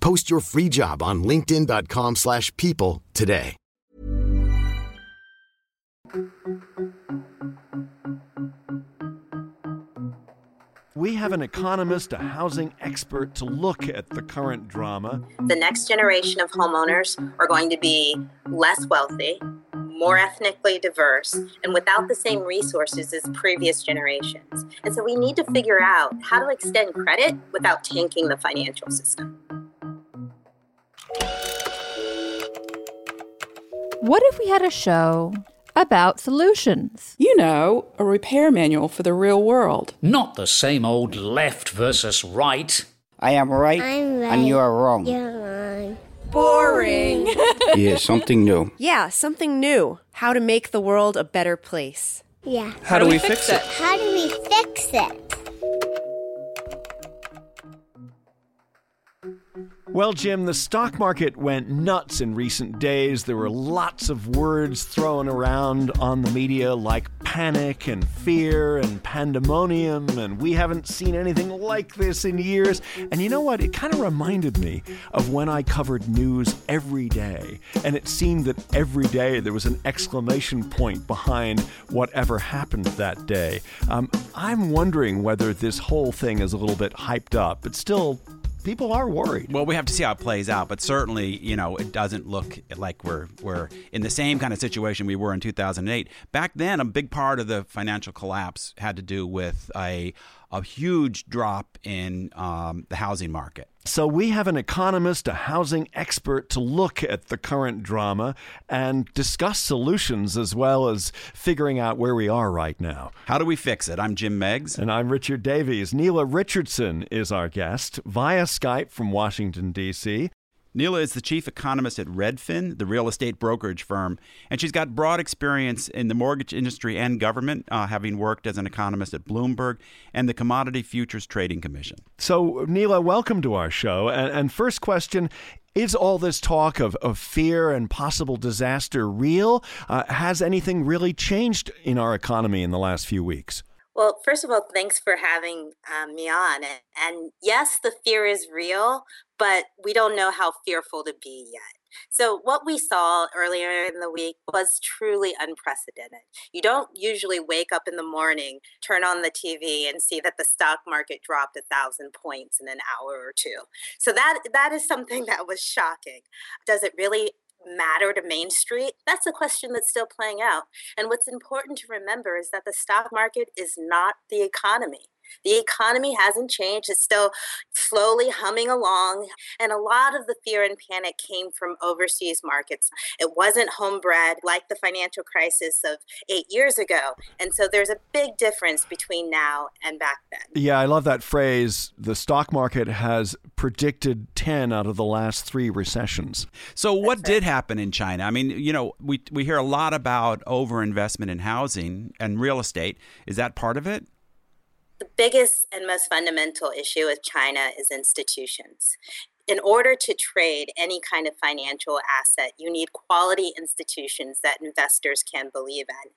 Post your free job on linkedin.com/people slash people today. We have an economist, a housing expert to look at the current drama. The next generation of homeowners are going to be less wealthy, more ethnically diverse, and without the same resources as previous generations. And so we need to figure out how to extend credit without tanking the financial system. What if we had a show about solutions? You know, a repair manual for the real world. Not the same old left versus right. I am right, I'm right. and you are wrong. You're wrong. Boring. yeah, something new. yeah, something new. How to make the world a better place. Yeah. How, do we fix it? How do we fix it? Well, Jim, the stock market went nuts in recent days. There were lots of words thrown around on the media like panic and fear and pandemonium, and we haven't seen anything like this in years. And you know what? It kind of reminded me of when I covered news every day, and it seemed that every day there was an exclamation point behind whatever happened that day. Um, I'm wondering whether this whole thing is a little bit hyped up, but still people are worried. Well, we have to see how it plays out, but certainly, you know, it doesn't look like we're we're in the same kind of situation we were in 2008. Back then, a big part of the financial collapse had to do with a a huge drop in um, the housing market. So, we have an economist, a housing expert to look at the current drama and discuss solutions as well as figuring out where we are right now. How do we fix it? I'm Jim Meigs. And I'm Richard Davies. Nela Richardson is our guest via Skype from Washington, D.C. Nela is the chief economist at Redfin, the real estate brokerage firm, and she's got broad experience in the mortgage industry and government, uh, having worked as an economist at Bloomberg and the Commodity Futures Trading Commission. So, Nela, welcome to our show. And, and first question is all this talk of, of fear and possible disaster real? Uh, has anything really changed in our economy in the last few weeks? Well, first of all, thanks for having um, me on. And, and yes, the fear is real, but we don't know how fearful to be yet. So, what we saw earlier in the week was truly unprecedented. You don't usually wake up in the morning, turn on the TV, and see that the stock market dropped a thousand points in an hour or two. So, that, that is something that was shocking. Does it really matter to Main Street? That's a question that's still playing out. And what's important to remember is that the stock market is not the economy. The economy hasn't changed. It's still slowly humming along. And a lot of the fear and panic came from overseas markets. It wasn't homebred like the financial crisis of eight years ago. And so there's a big difference between now and back then. Yeah, I love that phrase. The stock market has predicted 10 out of the last three recessions. So, what right. did happen in China? I mean, you know, we, we hear a lot about overinvestment in housing and real estate. Is that part of it? The biggest and most fundamental issue with China is institutions. In order to trade any kind of financial asset, you need quality institutions that investors can believe in.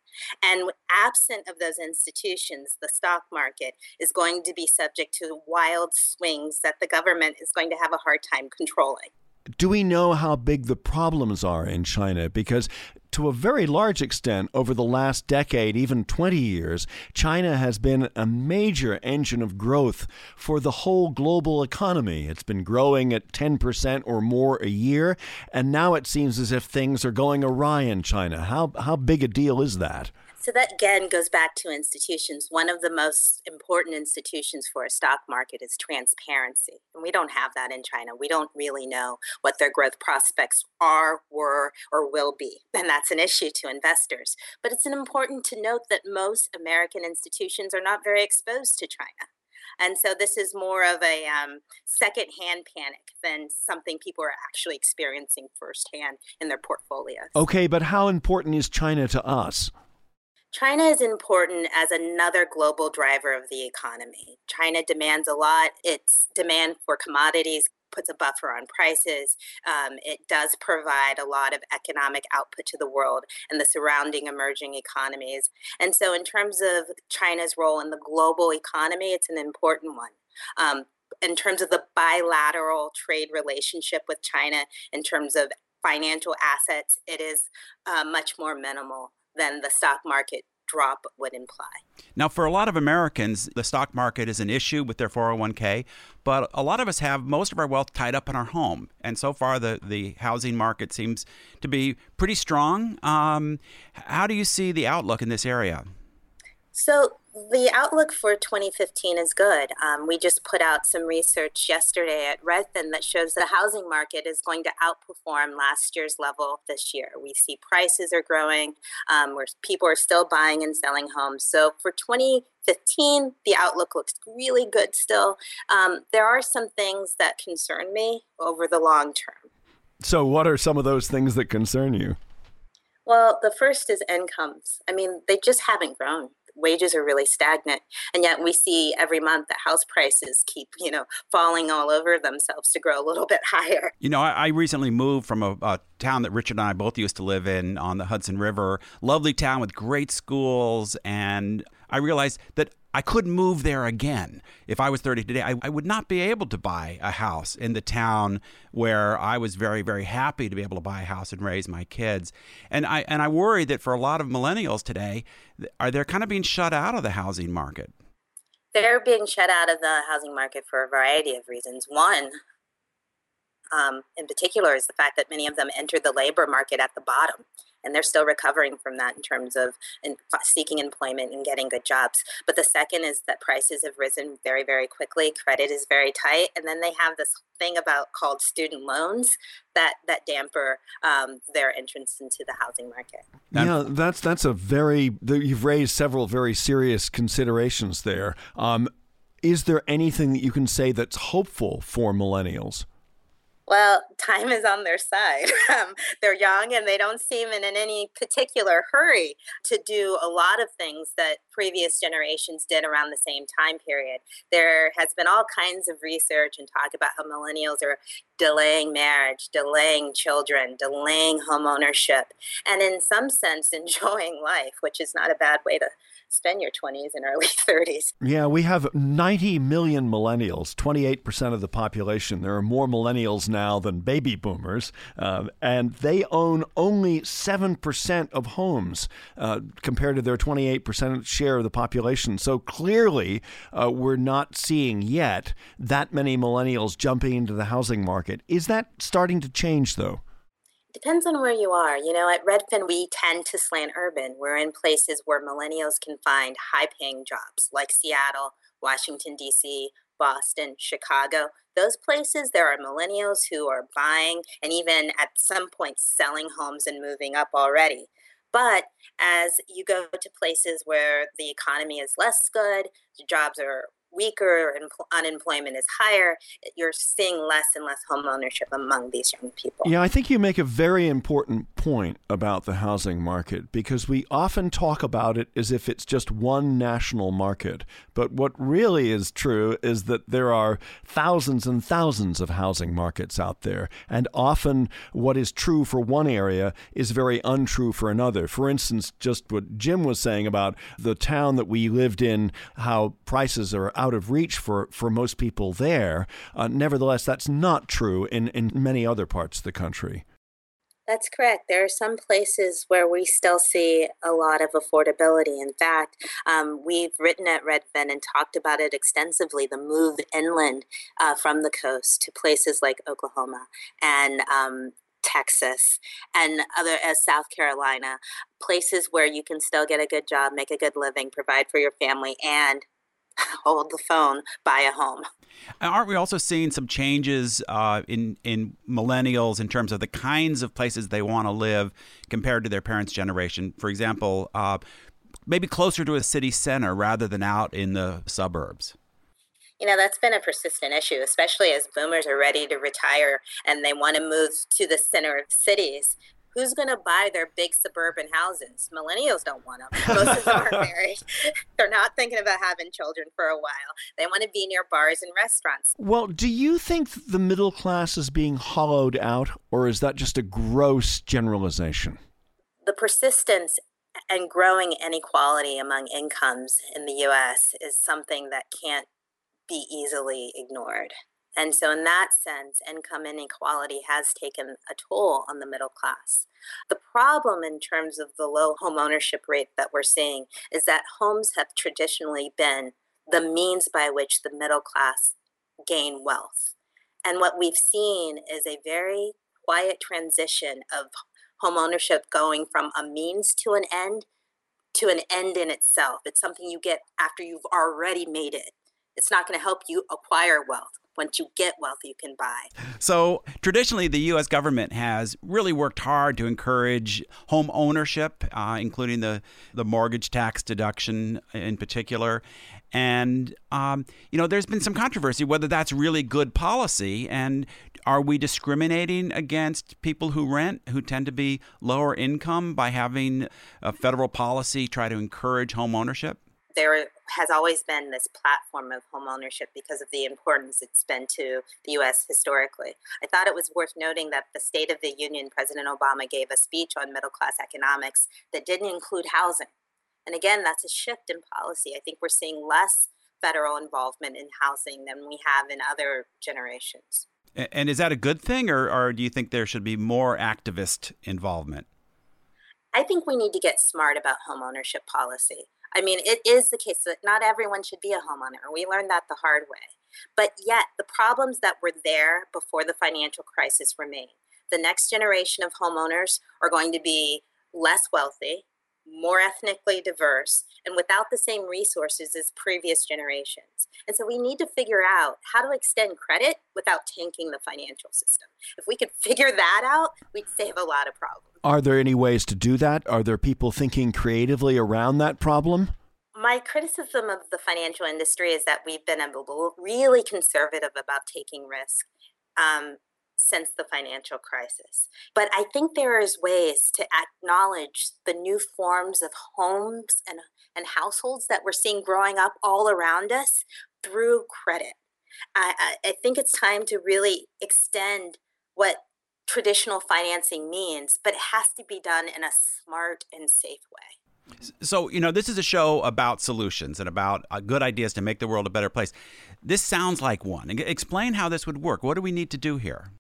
And absent of those institutions, the stock market is going to be subject to wild swings that the government is going to have a hard time controlling do we know how big the problems are in China? Because to a very large extent, over the last decade, even 20 years, China has been a major engine of growth for the whole global economy. It's been growing at 10% or more a year, and now it seems as if things are going awry in China. How, how big a deal is that? So that again goes back to institutions. One of the most important institutions for a stock market is transparency. And we don't have that in China. We don't really know what their growth prospects are, were, or will be. And that's an issue to investors. But it's important to note that most American institutions are not very exposed to China. And so this is more of a um, secondhand panic than something people are actually experiencing firsthand in their portfolios. Okay, but how important is China to us? China is important as another global driver of the economy. China demands a lot. Its demand for commodities puts a buffer on prices. Um, it does provide a lot of economic output to the world and the surrounding emerging economies. And so, in terms of China's role in the global economy, it's an important one. Um, in terms of the bilateral trade relationship with China, in terms of financial assets, it is uh, much more minimal than the stock market drop would imply. Now, for a lot of Americans, the stock market is an issue with their 401k, but a lot of us have most of our wealth tied up in our home. And so far, the, the housing market seems to be pretty strong. Um, how do you see the outlook in this area? So, the outlook for 2015 is good. Um, we just put out some research yesterday at Redfin that shows the housing market is going to outperform last year's level this year. We see prices are growing, um, where people are still buying and selling homes. So for 2015, the outlook looks really good still. Um, there are some things that concern me over the long term. So, what are some of those things that concern you? Well, the first is incomes. I mean, they just haven't grown wages are really stagnant and yet we see every month that house prices keep you know falling all over themselves to grow a little bit higher. You know i, I recently moved from a, a, town that richard and i both used to live in on the hudson river lovely town with great schools and i realized that I couldn't move there again. If I was 30 today, I, I, would not be able to buy a house in the town where I was very, very happy to be able to buy a house and raise my kids. And I and I worry that for a lot of millennials today, are they kind of being shut out of the housing market? They're being shut out of the housing market for a variety of reasons. One, um, in particular, is the fact that many of them entered the labor market at the bottom and they're still recovering from that in terms of in, seeking employment and getting good jobs. But the second is that prices have risen very, very quickly. Credit is very tight, and then they have this thing about called student loans that that damper um, their entrance into the housing market. Yeah, that's that's a very you've raised several very serious considerations there. Um, is there anything that you can say that's hopeful for millennials? Well, time is on their side. Um, they're young and they don't seem in, in any particular hurry to do a lot of things that previous generations did around the same time period. There has been all kinds of research and talk about how millennials are delaying marriage, delaying children, delaying home ownership, and in some sense, enjoying life, which is not a bad way to spend your 20s and early 30s. Yeah, we have 90 million millennials, 28% of the population. There are more millennials now than baby boomers, uh, and they own only 7% of homes uh, compared to their 28% share of the population. So clearly, uh, we're not seeing yet that many millennials jumping into the housing market. Is that starting to change, though? Depends on where you are. You know, at Redfin, we tend to slant urban. We're in places where millennials can find high paying jobs like Seattle, Washington, D.C., Boston, Chicago. Those places, there are millennials who are buying and even at some point selling homes and moving up already. But as you go to places where the economy is less good, the jobs are weaker and unemployment is higher, you're seeing less and less home ownership among these young people. Yeah, I think you make a very important point about the housing market because we often talk about it as if it's just one national market. But what really is true is that there are thousands and thousands of housing markets out there. And often what is true for one area is very untrue for another. For instance, just what Jim was saying about the town that we lived in, how prices are out of reach for, for most people there. Uh, nevertheless, that's not true in, in many other parts of the country. That's correct. There are some places where we still see a lot of affordability. In fact, um, we've written at Redfin and talked about it extensively the move inland uh, from the coast to places like Oklahoma and um, Texas and other as South Carolina, places where you can still get a good job, make a good living, provide for your family, and hold the phone, buy a home. Aren't we also seeing some changes uh, in in millennials in terms of the kinds of places they want to live compared to their parents' generation? For example, uh, maybe closer to a city center rather than out in the suburbs. You know, that's been a persistent issue, especially as boomers are ready to retire and they want to move to the center of cities who's going to buy their big suburban houses? Millennials don't want them. Most of them are married. They're not thinking about having children for a while. They want to be near bars and restaurants. Well, do you think the middle class is being hollowed out, or is that just a gross generalization? The persistence and growing inequality among incomes in the US is something that can't be easily ignored. And so, in that sense, income inequality has taken a toll on the middle class. The problem in terms of the low home ownership rate that we're seeing is that homes have traditionally been the means by which the middle class gain wealth. And what we've seen is a very quiet transition of home ownership going from a means to an end to an end in itself. It's something you get after you've already made it. It's not going to help you acquire wealth once you get wealth, you can buy. So, traditionally, the U.S. government has really worked hard to encourage home ownership, uh, including the, the mortgage tax deduction in particular. And, um, you know, there's been some controversy whether that's really good policy. And are we discriminating against people who rent, who tend to be lower income, by having a federal policy try to encourage home ownership? There has always been this platform of home ownership because of the importance it's been to the US historically. I thought it was worth noting that the State of the Union, President Obama gave a speech on middle class economics that didn't include housing. And again, that's a shift in policy. I think we're seeing less federal involvement in housing than we have in other generations. And is that a good thing, or, or do you think there should be more activist involvement? I think we need to get smart about home ownership policy. I mean, it is the case that not everyone should be a homeowner. We learned that the hard way. But yet, the problems that were there before the financial crisis remain. The next generation of homeowners are going to be less wealthy, more ethnically diverse, and without the same resources as previous generations. And so we need to figure out how to extend credit without tanking the financial system. If we could figure that out, we'd save a lot of problems. Are there any ways to do that? Are there people thinking creatively around that problem? My criticism of the financial industry is that we've been really conservative about taking risk. Um, since the financial crisis. But I think there is ways to acknowledge the new forms of homes and, and households that we're seeing growing up all around us through credit. I, I think it's time to really extend what traditional financing means, but it has to be done in a smart and safe way. So, you know, this is a show about solutions and about uh, good ideas to make the world a better place. This sounds like one. Explain how this would work. What do we need to do here?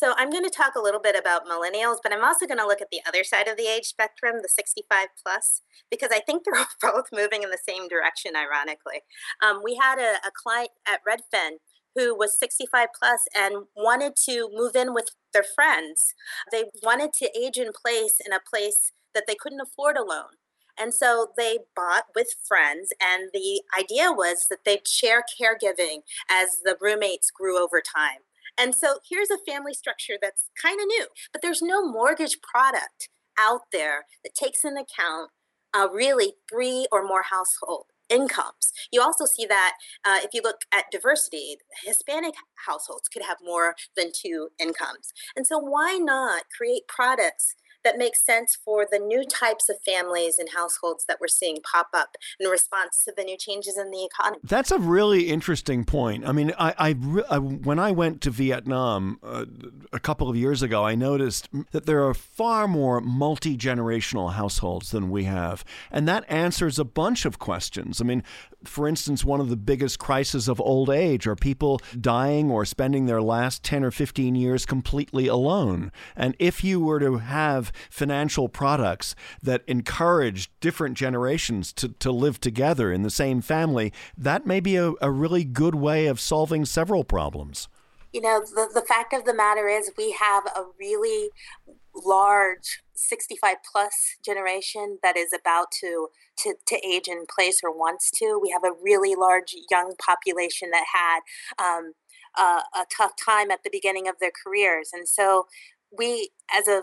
So I'm going to talk a little bit about millennials, but I'm also going to look at the other side of the age spectrum, the 65 plus, because I think they're both moving in the same direction, ironically. Um, we had a, a client at Redfin who was 65 plus and wanted to move in with their friends. They wanted to age in place in a place that they couldn't afford alone. And so they bought with friends, and the idea was that they'd share caregiving as the roommates grew over time. And so here's a family structure that's kind of new, but there's no mortgage product out there that takes into account uh, really three or more household incomes. You also see that uh, if you look at diversity, Hispanic households could have more than two incomes. And so, why not create products that makes sense for the new types of families and households that we're seeing pop up in response to the new changes in the economy. That's a really interesting point. I mean, I, I, I when I went to Vietnam uh, a couple of years ago, I noticed that there are far more multi generational households than we have, and that answers a bunch of questions. I mean, for instance, one of the biggest crises of old age are people dying or spending their last 10 or 15 years completely alone. And if you were to have financial products that encourage different generations to, to live together in the same family, that may be a, a really good way of solving several problems. You know, the, the fact of the matter is, we have a really large 65 plus generation that is about to, to, to age in place or wants to. We have a really large young population that had um, uh, a tough time at the beginning of their careers. And so we, as a,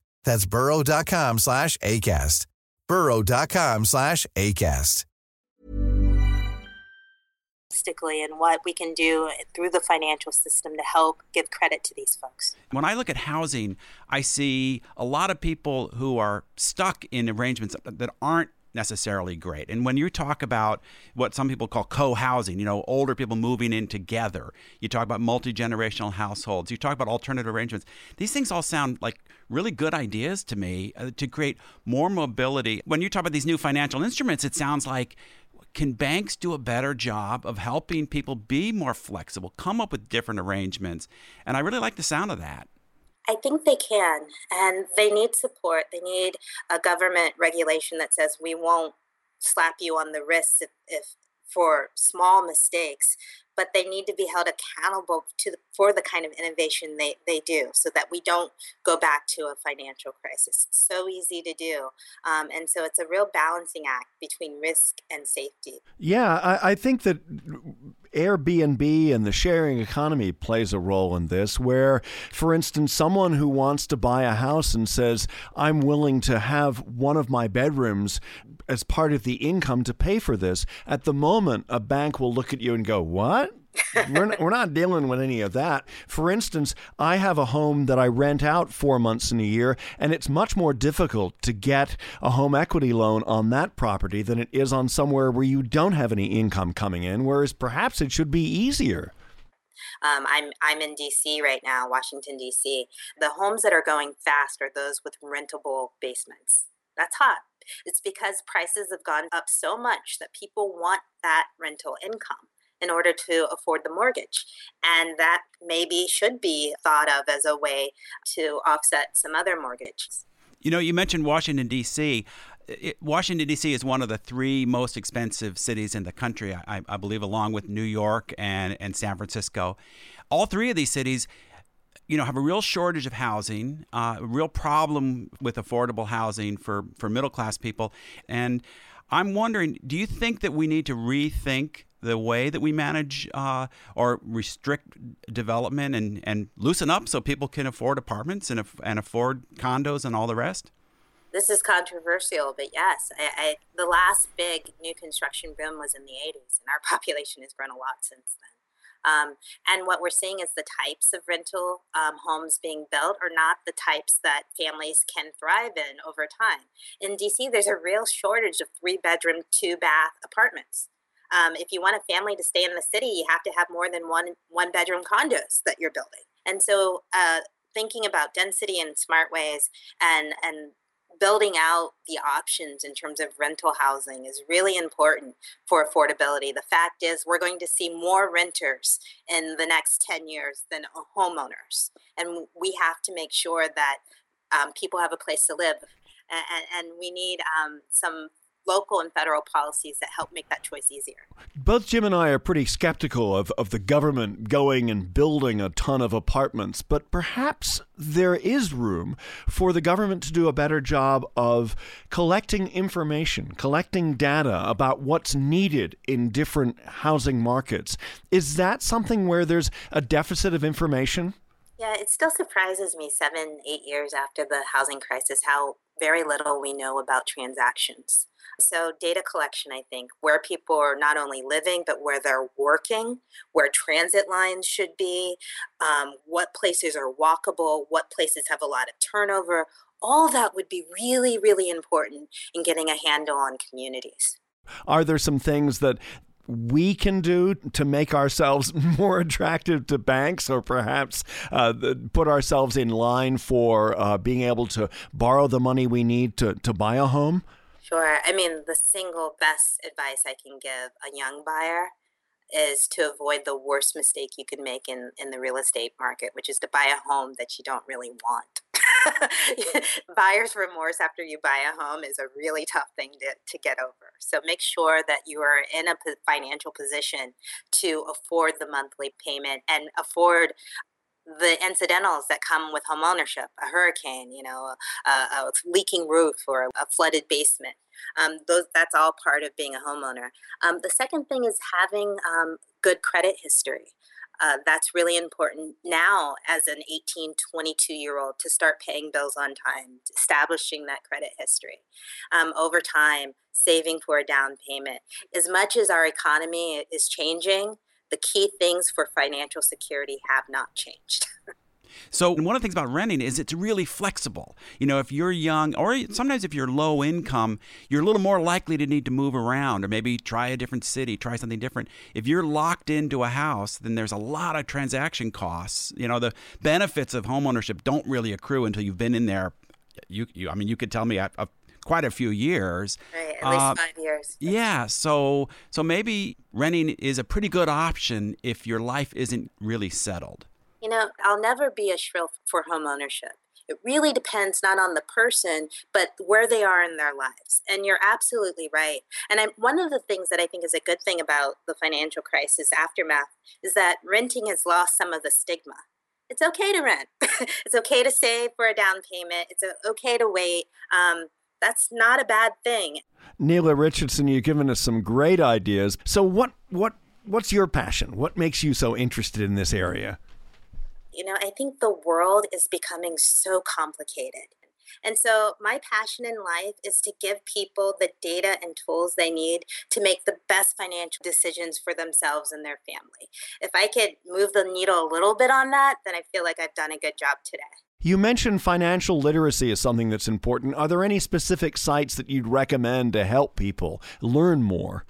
That's burrow.com slash ACAST. burrow.com slash ACAST. And what we can do through the financial system to help give credit to these folks. When I look at housing, I see a lot of people who are stuck in arrangements that aren't necessarily great. And when you talk about what some people call co-housing, you know, older people moving in together, you talk about multi-generational households, you talk about alternative arrangements. These things all sound like really good ideas to me uh, to create more mobility. When you talk about these new financial instruments, it sounds like can banks do a better job of helping people be more flexible, come up with different arrangements? And I really like the sound of that. I think they can, and they need support. They need a government regulation that says we won't slap you on the wrist if, if for small mistakes, but they need to be held accountable to the, for the kind of innovation they, they do so that we don't go back to a financial crisis. It's so easy to do. Um, and so it's a real balancing act between risk and safety. Yeah, I, I think that Airbnb and the sharing economy plays a role in this, where, for instance, someone who wants to buy a house and says, I'm willing to have one of my bedrooms as part of the income to pay for this, at the moment, a bank will look at you and go, What? We're, not, we're not dealing with any of that. For instance, I have a home that I rent out four months in a year, and it's much more difficult to get a home equity loan on that property than it is on somewhere where you don't have any income coming in, whereas perhaps it should be easier. Um, I'm I'm in D.C. right now, Washington D.C. The homes that are going fast are those with rentable basements. That's hot. It's because prices have gone up so much that people want that rental income in order to afford the mortgage. And that maybe should be thought of as a way to offset some other mortgages. You know, you mentioned Washington, D.C. Washington, D.C. is one of the three most expensive cities in the country, I, I believe, along with New York and, and San Francisco. All three of these cities you know, have a real shortage of housing, uh, a real problem with affordable housing for, for middle class people. And I'm wondering, do you think that we need to rethink the way that we manage uh, or restrict development and, and loosen up so people can afford apartments and, and afford condos and all the rest? This is controversial, but yes, I, I, the last big new construction boom was in the 80s, and our population has grown a lot since then. Um, and what we're seeing is the types of rental um, homes being built are not the types that families can thrive in over time. In DC, there's a real shortage of three bedroom, two bath apartments. Um, if you want a family to stay in the city, you have to have more than one one bedroom condos that you're building. And so uh, thinking about density in smart ways and and building out the options in terms of rental housing is really important for affordability. The fact is, we're going to see more renters in the next 10 years than homeowners. And we have to make sure that um, people have a place to live. And, and we need um, some local and federal policies that help make that choice easier. Both Jim and I are pretty skeptical of, of the government going and building a ton of apartments, but perhaps there is room for the government to do a better job of collecting information, collecting data about what's needed in different housing markets. Is that something where there's a deficit of information? Yeah, it still surprises me seven, eight years after the housing crisis how very little we know about transactions. So, data collection, I think, where people are not only living, but where they're working, where transit lines should be, um, what places are walkable, what places have a lot of turnover, all that would be really, really important in getting a handle on communities. Are there some things that we can do to make ourselves more attractive to banks or perhaps uh, put ourselves in line for uh, being able to borrow the money we need to, to buy a home? Sure. I mean, the single best advice I can give a young buyer is to avoid the worst mistake you can make in, in the real estate market, which is to buy a home that you don't really want. Buyer's remorse after you buy a home is a really tough thing to, to get over. So make sure that you are in a financial position to afford the monthly payment and afford the incidentals that come with home ownership a hurricane you know a, a leaking roof or a flooded basement um, those that's all part of being a homeowner. Um, the second thing is having um, good credit history. Uh, that's really important now as an 18 22 year old to start paying bills on time establishing that credit history. Um, over time saving for a down payment. As much as our economy is changing the key things for financial security have not changed. So one of the things about renting is it's really flexible. You know, if you're young or sometimes if you're low income, you're a little more likely to need to move around or maybe try a different city, try something different. If you're locked into a house, then there's a lot of transaction costs. You know, the benefits of homeownership don't really accrue until you've been in there you, you I mean, you could tell me a, a quite a few years. Right, at least uh, five years. Yeah, so so maybe renting is a pretty good option if your life isn't really settled. You know, I'll never be a shrill for home ownership. It really depends not on the person, but where they are in their lives. And you're absolutely right. And I'm, one of the things that I think is a good thing about the financial crisis aftermath is that renting has lost some of the stigma. It's okay to rent. it's okay to save for a down payment. It's okay to wait. Um, that's not a bad thing. Nela Richardson, you've given us some great ideas. So what what what's your passion? What makes you so interested in this area? You know, I think the world is becoming so complicated. And so, my passion in life is to give people the data and tools they need to make the best financial decisions for themselves and their family. If I could move the needle a little bit on that, then I feel like I've done a good job today. You mentioned financial literacy is something that's important. Are there any specific sites that you'd recommend to help people learn more?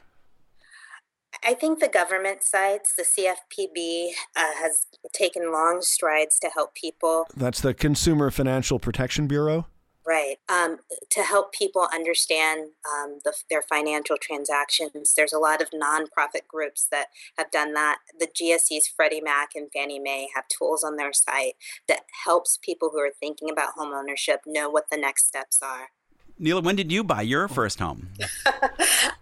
I think the government sites, the CFPB, uh, has taken long strides to help people. That's the Consumer Financial Protection Bureau? Right. Um, to help people understand um, the, their financial transactions, there's a lot of nonprofit groups that have done that. The GSEs, Freddie Mac and Fannie Mae, have tools on their site that helps people who are thinking about home ownership know what the next steps are. Nela, when did you buy your first home?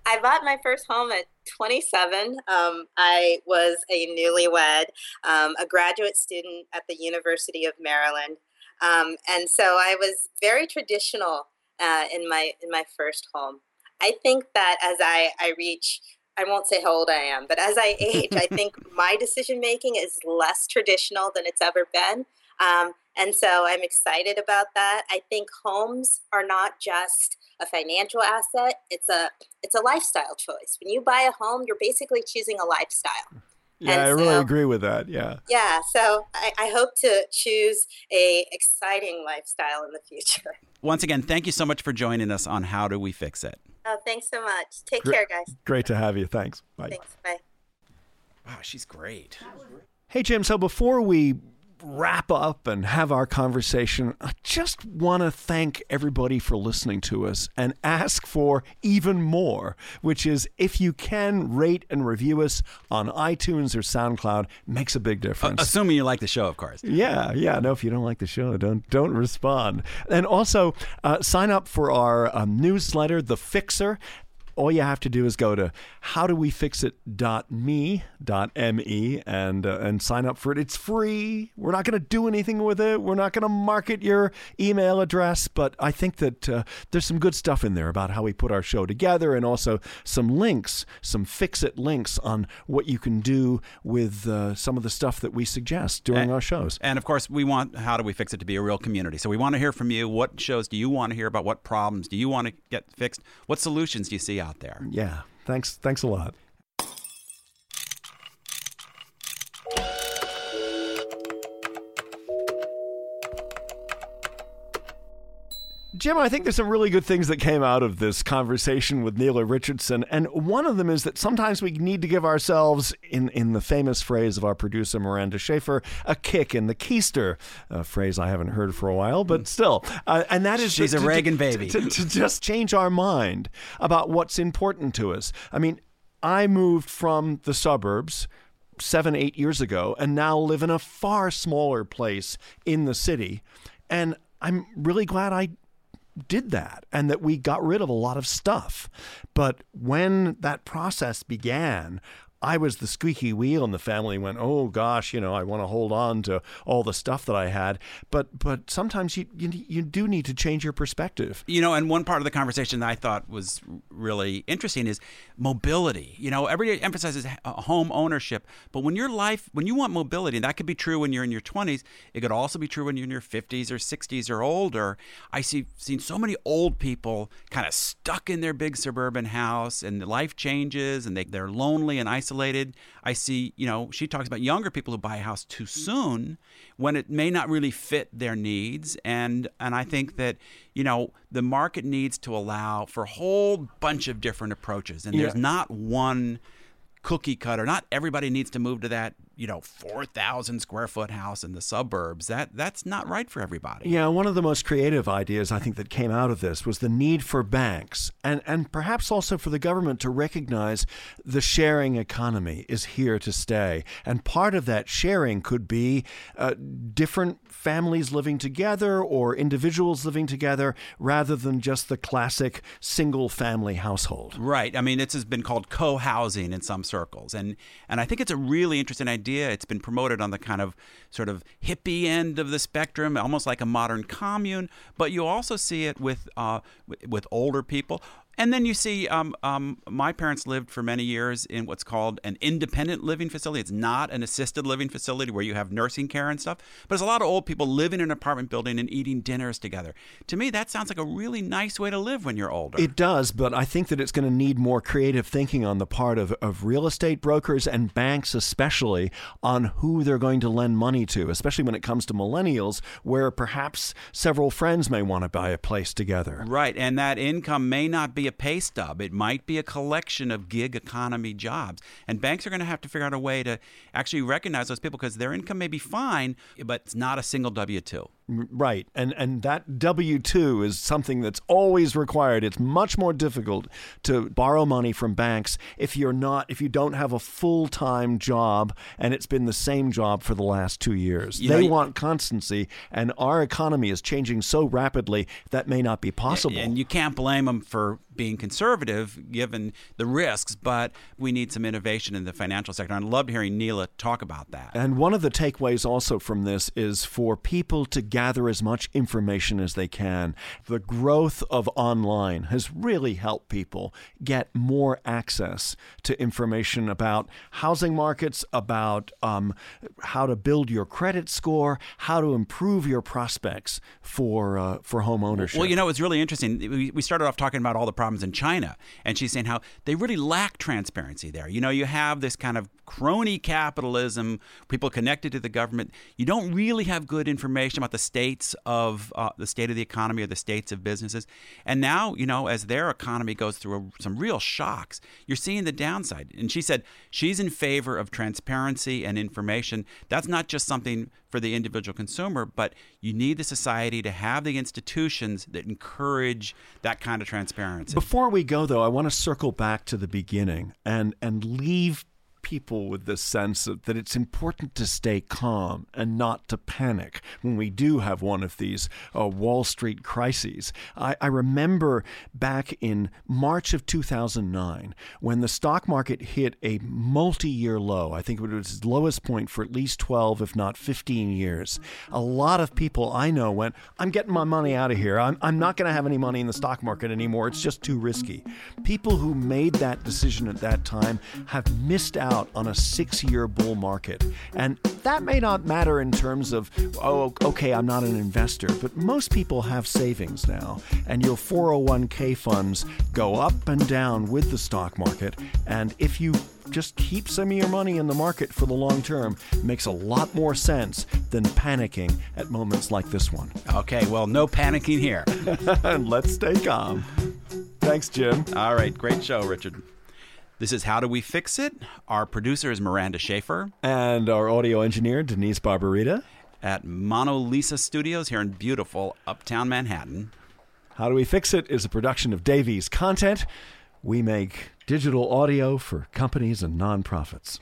I bought my first home at 27. Um, I was a newlywed, um, a graduate student at the University of Maryland. Um, and so I was very traditional uh, in my in my first home. I think that as I, I reach, I won't say how old I am, but as I age, I think my decision making is less traditional than it's ever been. Um, and so I'm excited about that. I think homes are not just a financial asset; it's a it's a lifestyle choice. When you buy a home, you're basically choosing a lifestyle. Yeah, and I really agree with that. Yeah. Yeah. So I, I, hope to choose a exciting lifestyle in the future. Once again, thank you so much for joining us on How Do We Fix It? Oh, thanks so much. Take care, guys. Great to have you. Thanks. Bye. Thanks. Bye. Wow, she's great. Hey, Jim. So before we wrap up and have our conversation, I just want to thank everybody for listening to us and ask for even more, which is if you can rate and review us on iTunes or SoundCloud, makes a big difference. Uh, assuming you like the show, of course. Yeah, yeah. No, if you don't like the show, don't don't respond. And also uh, sign up for our um, newsletter, The Fixer all you have to do is go to howdowefixit.me.me and uh, and sign up for it. It's free. We're not going to do anything with it. We're not going to market your email address, but I think that uh, there's some good stuff in there about how we put our show together and also some links, some fix it links on what you can do with uh, some of the stuff that we suggest during and, our shows. And of course, we want How Do We Fix It to be a real community. So we want to hear from you. What shows do you want to hear about? What problems do you want to get fixed? What solutions do you see out there? Yeah. Thanks. Thanks a lot. Jim, I think there's some really good things that came out of this conversation with Nela Richardson. And one of them is that sometimes we need to give ourselves, in, in the famous phrase of our producer, Miranda Schaefer, a kick in the keister, a phrase I haven't heard for a while, but still. Uh, and that is She's to, a Reagan baby. To, to, to just change our mind about what's important to us. I mean, I moved from the suburbs seven, eight years ago, and now live in a far smaller place in the city. And I'm really glad I did that and that we got rid of a lot of stuff. But when that process began, I was the squeaky wheel and the family went, "Oh gosh, you know, I want to hold on to all the stuff that I had." But but sometimes you, you you do need to change your perspective. You know, and one part of the conversation that I thought was really interesting is mobility. You know, everybody emphasizes uh, home ownership, but when your life when you want mobility, and that could be true when you're in your 20s, it could also be true when you're in your 50s or 60s or older. I see seen so many old people kind of stuck in their big suburban house and life changes and they they're lonely and isolated isolated. I see, you know, she talks about younger people who buy a house too soon when it may not really fit their needs. And and I think that, you know, the market needs to allow for a whole bunch of different approaches. And yeah. there's not one cookie cutter. Not everybody needs to move to that you know, 4,000 square foot house in the suburbs. That that's not right for everybody. Yeah, one of the most creative ideas I think that came out of this was the need for banks and and perhaps also for the government to recognize the sharing economy is here to stay. And part of that sharing could be uh, different families living together or individuals living together rather than just the classic single family household. Right. I mean, this has been called co-housing in some circles. And and I think it's a really interesting idea idea. It's been promoted on the kind of sort of hippie end of the spectrum, almost like a modern commune. But you also see it with uh, with older people. And then you see, um, um, my parents lived for many years in what's called an independent living facility. It's not an assisted living facility where you have nursing care and stuff, but it's a lot of old people living in an apartment building and eating dinners together. To me, that sounds like a really nice way to live when you're older. It does, but I think that it's going to need more creative thinking on the part of, of real estate brokers and banks, especially on who they're going to lend money to, especially when it comes to millennials, where perhaps several friends may want to buy a place together. Right, and that income may not be a pay stub. It might be a collection of gig economy jobs. And banks are going to have to figure out a way to actually recognize those people because their income may be fine, but it's not a single W 2. Right. And and that W2 is something that's always required. It's much more difficult to borrow money from banks if you're not if you don't have a full-time job and it's been the same job for the last 2 years. You they know, want constancy and our economy is changing so rapidly that may not be possible. And you can't blame them for being conservative given the risks, but we need some innovation in the financial sector. I'd love hearing Nela talk about that. And one of the takeaways also from this is for people to gather as much information as they can. The growth of online has really helped people get more access to information about housing markets, about um, how to build your credit score, how to improve your prospects for uh, for home ownership. Well, you know, it's really interesting. We started off talking about all the problems in China, and she's saying how they really lack transparency there. You know, you have this kind of crony capitalism, people connected to the government. You don't really have good information about the states of uh, the state of the economy or the states of businesses. And now, you know, as their economy goes through a, some real shocks, you're seeing the downside. And she said she's in favor of transparency and information. That's not just something for the individual consumer, but you need the society to have the institutions that encourage that kind of transparency. Before we go, though, I want to circle back to the beginning and and leave people with this sense of, that it's important to stay calm and not to panic when we do have one of these uh, Wall Street crises. I, I remember back in March of 2009 when the stock market hit a multi year low. I think it was its lowest point for at least 12, if not 15 years. A lot of people I know went, I'm getting my money out of here. I'm, I'm not going to have any money in the stock market anymore. It's just too risky. People who made that decision at that time have missed out out on a six year bull market. And that may not matter in terms of, oh, okay, I'm not an investor, but most people have savings now. And your 401k funds go up and down with the stock market. And if you just keep some of your money in the market for the long term makes a lot more sense than panicking at moments like this one. Okay, well, no panicking here. Let's stay calm. Thanks, Jim. All right, great show, Richard. This is How Do We Fix It? Our producer is Miranda Schaefer. And our audio engineer, Denise Barbarita. At Mono Lisa Studios here in beautiful uptown Manhattan. How Do We Fix It is a production of Davies Content. We make digital audio for companies and nonprofits.